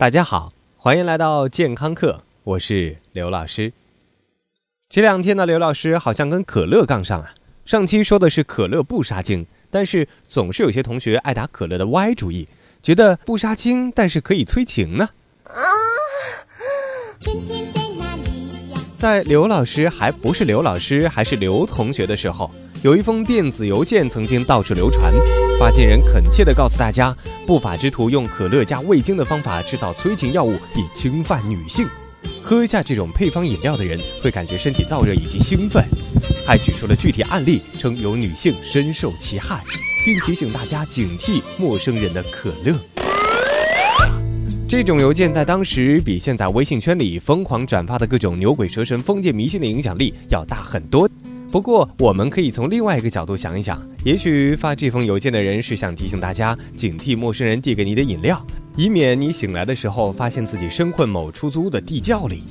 大家好，欢迎来到健康课，我是刘老师。前两天呢，刘老师好像跟可乐杠上了。上期说的是可乐不杀精，但是总是有些同学爱打可乐的歪主意，觉得不杀精，但是可以催情呢。啊！在刘老师还不是刘老师，还是刘同学的时候。有一封电子邮件曾经到处流传，发件人恳切地告诉大家，不法之徒用可乐加味精的方法制造催情药物，以侵犯女性。喝下这种配方饮料的人会感觉身体燥热以及兴奋，还举出了具体案例，称有女性深受其害，并提醒大家警惕陌生人的可乐。这种邮件在当时比现在微信圈里疯狂转发的各种牛鬼蛇神、封建迷信的影响力要大很多。不过，我们可以从另外一个角度想一想，也许发这封邮件的人是想提醒大家警惕陌生人递给你的饮料，以免你醒来的时候发现自己身困某出租屋的地窖里。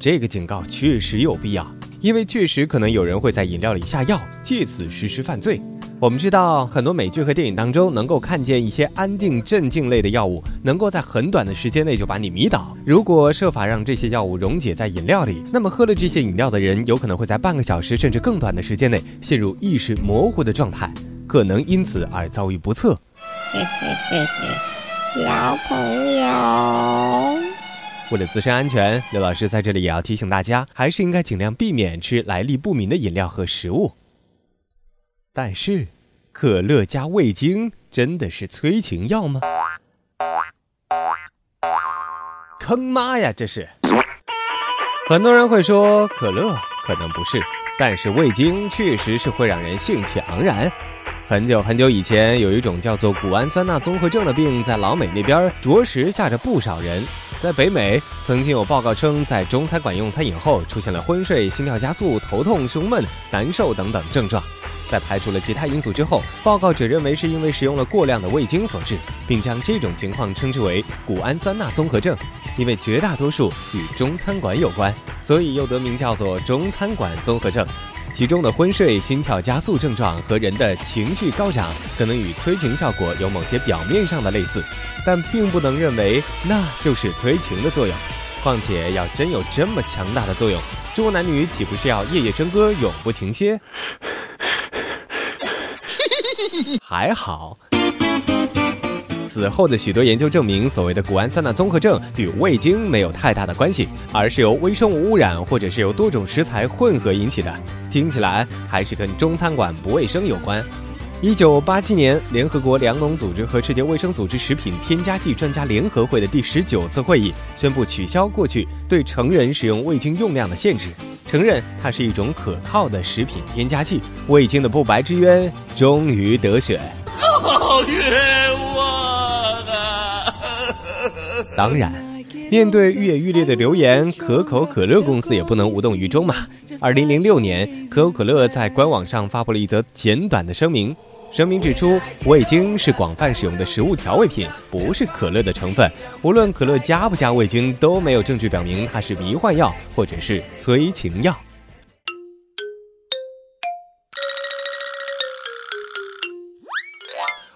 这个警告确实有必要，因为确实可能有人会在饮料里下药，借此实施犯罪。我们知道，很多美剧和电影当中能够看见一些安定镇静类的药物，能够在很短的时间内就把你迷倒。如果设法让这些药物溶解在饮料里，那么喝了这些饮料的人有可能会在半个小时甚至更短的时间内陷入意识模糊的状态，可能因此而遭遇不测。嘿嘿嘿嘿，小朋友，为了自身安全，刘老师在这里也要提醒大家，还是应该尽量避免吃来历不明的饮料和食物。但是，可乐加味精真的是催情药吗？坑妈呀！这是。很多人会说可乐可能不是，但是味精确实是会让人兴趣盎然。很久很久以前，有一种叫做谷氨酸钠综合症的病，在老美那边着实吓着不少人。在北美，曾经有报告称，在中餐馆用餐饮后，出现了昏睡、心跳加速、头痛、胸闷、难受等等症状。在排除了其他因素之后，报告者认为是因为使用了过量的味精所致，并将这种情况称之为谷氨酸钠综合症。因为绝大多数与中餐馆有关，所以又得名叫做中餐馆综合症。其中的昏睡、心跳加速症状和人的情绪高涨，可能与催情效果有某些表面上的类似，但并不能认为那就是催情的作用。况且要真有这么强大的作用，中国男女岂不是要夜夜笙歌，永不停歇？还好，此后的许多研究证明，所谓的谷氨酸钠综合症与味精没有太大的关系，而是由微生物污染或者是由多种食材混合引起的。听起来还是跟中餐馆不卫生有关。一九八七年，联合国粮农组织和世界卫生组织食品添加剂专家联合会的第十九次会议宣布取消过去对成人使用味精用量的限制。承认它是一种可靠的食品添加剂，味精的不白之冤终于得雪。好冤枉啊！当然，面对愈演愈烈的流言，可口可乐公司也不能无动于衷嘛。二零零六年，可口可乐在官网上发布了一则简短的声明。声明指出，味精是广泛使用的食物调味品，不是可乐的成分。无论可乐加不加味精，都没有证据表明它是迷幻药或者是催情药。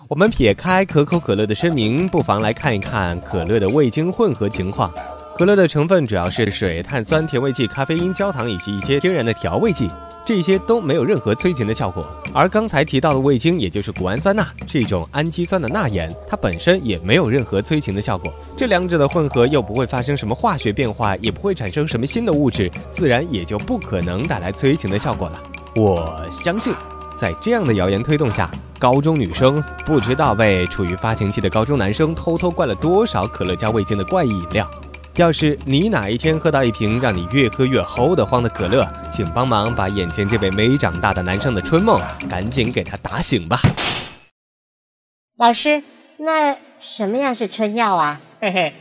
我们撇开可口可乐的声明，不妨来看一看可乐的味精混合情况。可乐的成分主要是水、碳酸、甜味剂、咖啡因、焦糖以及一些天然的调味剂。这些都没有任何催情的效果，而刚才提到的味精，也就是谷氨酸钠，是一种氨基酸的钠盐，它本身也没有任何催情的效果。这两者的混合又不会发生什么化学变化，也不会产生什么新的物质，自然也就不可能带来催情的效果了。我相信，在这样的谣言推动下，高中女生不知道被处于发情期的高中男生偷偷灌了多少可乐加味精的怪异饮料。要是你哪一天喝到一瓶让你越喝越齁得慌的可乐，请帮忙把眼前这位没长大的男生的春梦赶紧给他打醒吧。老师，那什么样是春药啊？嘿嘿，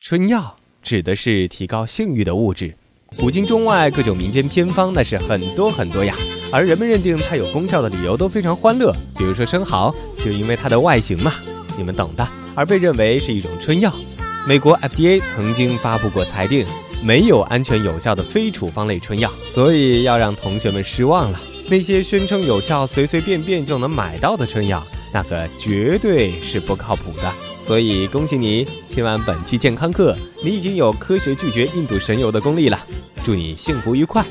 春药指的是提高性欲的物质，古今中外各种民间偏方那是很多很多呀。而人们认定它有功效的理由都非常欢乐，比如说生蚝，就因为它的外形嘛，你们懂的，而被认为是一种春药。美国 FDA 曾经发布过裁定，没有安全有效的非处方类春药，所以要让同学们失望了。那些宣称有效、随随便便就能买到的春药，那可绝对是不靠谱的。所以恭喜你，听完本期健康课，你已经有科学拒绝印度神油的功力了。祝你幸福愉快，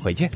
回见。